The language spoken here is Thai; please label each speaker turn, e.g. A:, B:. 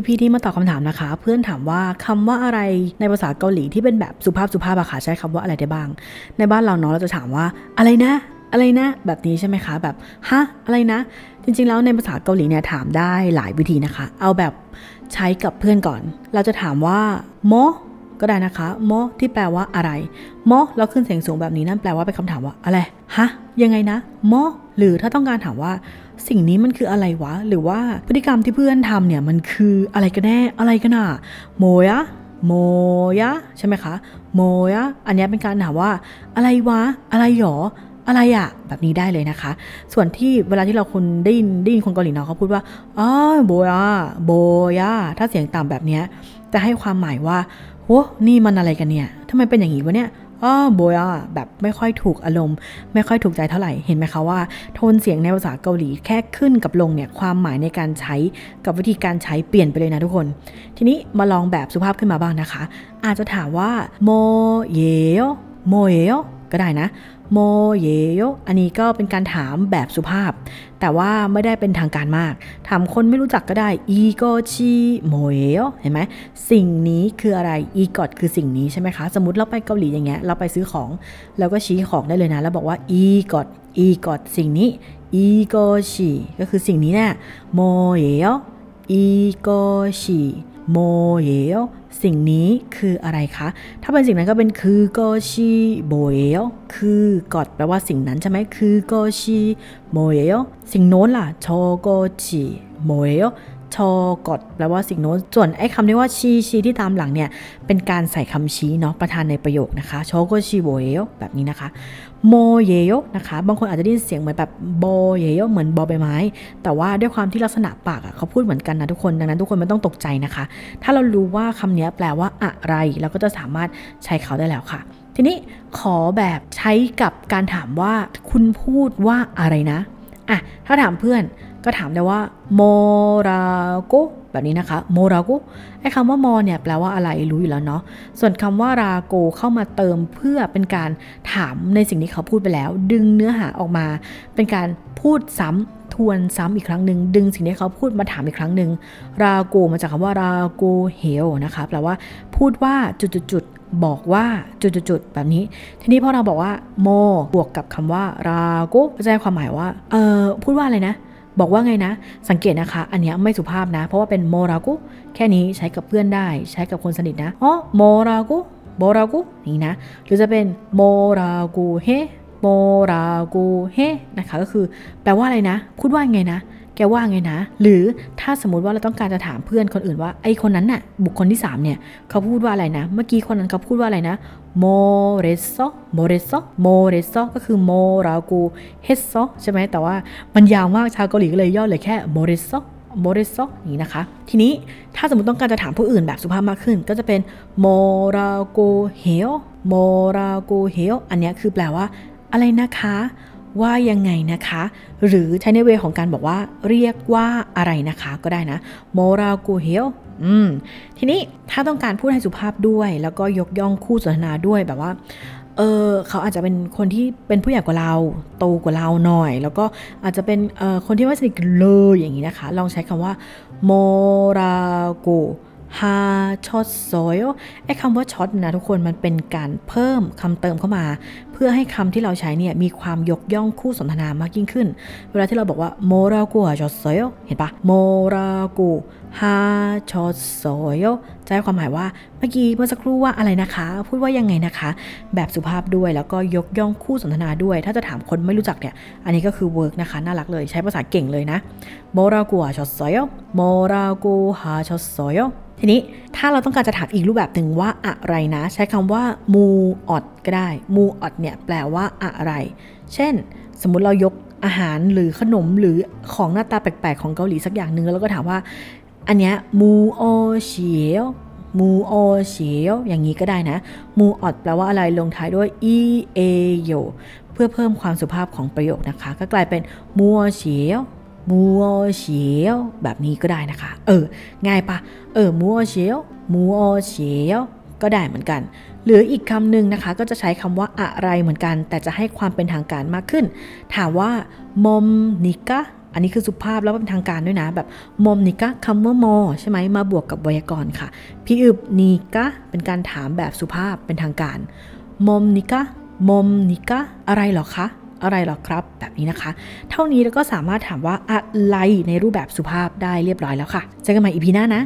A: EP ที่มาตอบคำถามนะคะ เพื่อนถามว่าคำว่าอะไรในภาษาเกาหลีที่เป็นแบบสุภาพสุภาพอะค่ะใช้คำว่าอะไรได้บ้าง ในบ้านเราเนาะเราจะถามว่าอะไรนะ อะไรนะ แบบนี้ใช่ไหมคะแบบฮะอะไรนะ จริงๆแล้วในภาษาเกาหลีเนี่ยถามได้หลายวิธีนะคะ เอาแบบใช้กับเพื่อนก่อน เราจะถามว่าโมก็ได้นะคะโมที่แปลว่าอะไรโมเราขึ้นเสียงสูงแบบนี้นั่นแปลว่าเป็นคำถามว่าอะไรฮะยังไงนะโมหรือถ้าต้องการถามว่า สิ่งนี้มันคืออะไรวะ หรือว่าพฤติกรรมที่เพื่อนทำเนี่ยมันคืออะไรกันแน่อะไรกันอะโมยะโมยะใช่ไหมคะโมยะอันนี้เป็นการถามว่า อะไรวะ อะไรหรออะไรอะแบบนี้ได้เลยนะคะ ส่วนที่เวลาที่เราคนได้ยินได้ยินคนเกาหลีเนาะเขาพูดว่าอ๋อโบยาโบยาถ้าเสียงต่ำแบบนี้จะให้ความหมายว่าโหนี่มันอะไรกันเนี่ยทำไมเป็นอย่างนี้วะเนี่ย อ๋อโบยอะแบบไม่ค่อยถูกอารมณ์ ไม่ค่อยถูกใจเท่าไหร่เห็นไหมคะว่า โทนเสียงในภาษาเกาหลีแค่ขึ้นกับลงเนี่ยความหมายในการใช้กับวิธีการใช้เปลี่ยนไปเลยนะทุกคน ทีนี้มาลองแบบสุภาพขึ้นมาบ้างนะคะ อาจจะถามว่าโมเยโยโมเยโย ก็ได้นะโมเยโยอันนี้ก็เป็นการถามแบบสุภาพ แต่ว่าไม่ได้เป็นทางการมาก ถามคนไม่รู้จักก็ได้อีโกชิโมเยโยเห็นไหมสิ่งนี้คืออะไรอีกอดคือสิ่งนี้ใช่ไหมคะ สมมติเราไปเกาหลีอย่างเงี้ยเราไปซื้อของแล้วก็ชี้ของได้เลยนะ แล้วบอกว่า이것 이것 สิ่งนี้ 이것이 ก็คือสิ่งนี้เนี่ย뭐예요 이것이 뭐예요 สิ่งนี้คืออะไรคะ ถ้าเป็นสิ่งนั้นก็เป็น그것이 뭐예요 그것 แปลว่าสิ่งนั้นใช่ไหม그것이 뭐예요 สิ่งโน้นล่ะ 저것이 뭐예요 저것 แปลว่าสิ่งโน้น ส่วนไอ้คำที่ว่าชีชีที่ตามหลังเนี่ย เป็นการใส่คำชี้เนาะประธานในประโยคนะคะชโกชิโบเยโยแบบนี้นะคะโมเยโยนะคะ บางคนอาจจะได้ยินเสียงเหมือนแบบโบเยโยเหมือนบอใบไม้ แต่ว่าด้วยความที่ลักษณะปากอะเขาพูดเหมือนกันนะทุกคน ดังนั้นทุกคนไม่ต้องตกใจนะคะ ถ้าเรารู้ว่าคำนี้แปลว่าอะไร เราก็จะสามารถใช้เขาได้แล้วค่ะ ทีนี้ขอแบบใช้กับการถามว่าคุณพูดว่าอะไรนะอะถ้าถามเพื่อน ก็ถามได้ว่าโมราโกแบบนี้นะคะโมราโกไอ้คำว่ามอเนี่ยแปลว่าอะไรรู้อยู่แล้วเนาะส่วนคำว่าราโกเข้ามาเติมเพื่อเป็นการถามในสิ่งที่เขาพูดไปแล้ว ดึงเนื้อหาออกมา เป็นการพูดซ้ำทวนซ้ำอีกครั้งหนึ่งดึงสิ่งที่เขาพูดมาถามอีกครั้งหนึ่งราโกมาจากคำว่าราโกเฮลนะคะแปลว่าพูดว่าจุดๆบอกว่าจุดๆแบบนี้ ทีนี้พอเราบอกว่าโมบวกกับคำว่าราโกก็จะให้ความหมายว่า เออพูดว่าอะไรนะ บอกว่าไงนะ สังเกตนะคะ อันนี้ไม่สุภาพนะ เพราะว่าเป็นโมรากุ แค่นี้ใช้กับเพื่อนได้ ใช้กับคนสนิทนะอ๋อโมรากุโมรากุนี่นะ หรือจะเป็นโมรากุเฮโมรากุเฮนะคะ ก็คือแปลว่าอะไรนะ พูดว่าไงนะ กว่าไงนะ หรือถ้าสมมติว่าเราต้องการจะถามเพื่อนคนอื่นว่าไอ้คนนั้นน่ะ บุคคลที่3เนี่ยเขาพูดว่าอะไรนะ เมื่อกี้คนนั้นเขาพูดว่าอะไรนะโมเรโซโมเรโซ뭐랬어 ก็คือ 뭐라고 했어 ใช่ไหมแต่ว่ามันยาวมากชาวเกาหลีก็เลยย่อเลยแค่뭐랬어 뭐랬어 นี่นะคะ ทีนี้ถ้าสมมติต้องการจะถามผู้อื่นแบบสุภาพมากขึ้น ก็จะเป็น뭐라고 해요 뭐라고 해요 อันนี้คือแปลว่าอะไรนะคะ ว่ายังไงนะคะ หรือใช้ใน way ของการบอกว่าเรียกว่าอะไรนะคะก็ได้นะโมรากูเฮลอืมทีนี้ถ้าต้องการพูดให้สุภาพด้วย แล้วก็ยกย่องคู่สนทนาด้วยแบบว่าเออเขาอาจจะเป็นคนที่เป็นผู้ใหญ่กว่าเรา โตกว่าเราหน่อย แล้วก็อาจจะเป็นเออคนที่ไม่สนิทเลยอย่างนี้นะคะ ลองใช้คำว่าโมราโก ฮาช็อตโซยไอ้คำว่าช็อตนะทุกคนมันเป็นการเพิ่มคำเติมเข้ามา เพื่อให้คำที่เราใช้เนี่ยมีความยกย่องคู่สนทนามากยิ่งขึ้น เวลาที่เราบอกว่าโมรากูฮาช็อตโซยเห็นปะโมรากูฮาช็อตโซยจะให้ความหมายว่าเมื่อกี้เมื่อสักครู่ว่าอะไรนะคะ พูดว่ายังไงนะคะ แบบสุภาพด้วยแล้วก็ยกย่องคู่สนทนาด้วย ถ้าจะถามคนไม่รู้จักเนี่ยอันนี้ก็คือ work นะคะน่ารักเลยใช้ภาษาเก่งเลยนะโมรากูฮาช็อตโซยโมรากูฮาช็อตโซย ทีนี้ถ้าเราต้องการจะถามอีกรูปแบบหนึ่งว่าอะไรนะ ใช้คำว่า무엇 ก็ได้ 무엇 เนี่ยแปลว่าอะไร เช่น สมมุติเรายกอาหารหรือขนมหรือของหน้าตาแปลกๆ ของเกาหลีสักอย่างหนึ่งแล้วก็ถามว่า อันเนี้ยมูโอเฉียวมูโอเฉียวอย่างนี้ก็ได้นะ มูออดแปลว่าอะไรลงท้ายด้วย e a โยเพื่อเพิ่มความสุภาพของประโยคนะคะ ก็กลายเป็นมัวเฉียว มัวเฉียวแบบนี้ก็ได้นะคะ เออ ง่ายปะเออ มัวเฉียว มัวเฉียวก็ได้เหมือนกัน หรืออีกคำหนึ่งนะคะก็จะใช้คำว่าอะไรเหมือนกัน แต่จะให้ความเป็นทางการมากขึ้น ถามว่ามอมนิกะอันนี้คือสุภาพแล้วเป็นทางการด้วยนะ แบบมอมนิกะคำว่ามอใช่ไหมมาบวกกับไวยากรณ์ค่ะ พี่อึบนิกะเป็นการถามแบบสุภาพเป็นทางการมอมนิกะมอมนิกะอะไรหรอคะ อะไรหรอครับ แบบนี้นะคะ เท่านี้เราก็สามารถถามว่าอะไรในรูปแบบสุภาพได้เรียบร้อยแล้วค่ะเจอกันใหม่อีพีหน้านะ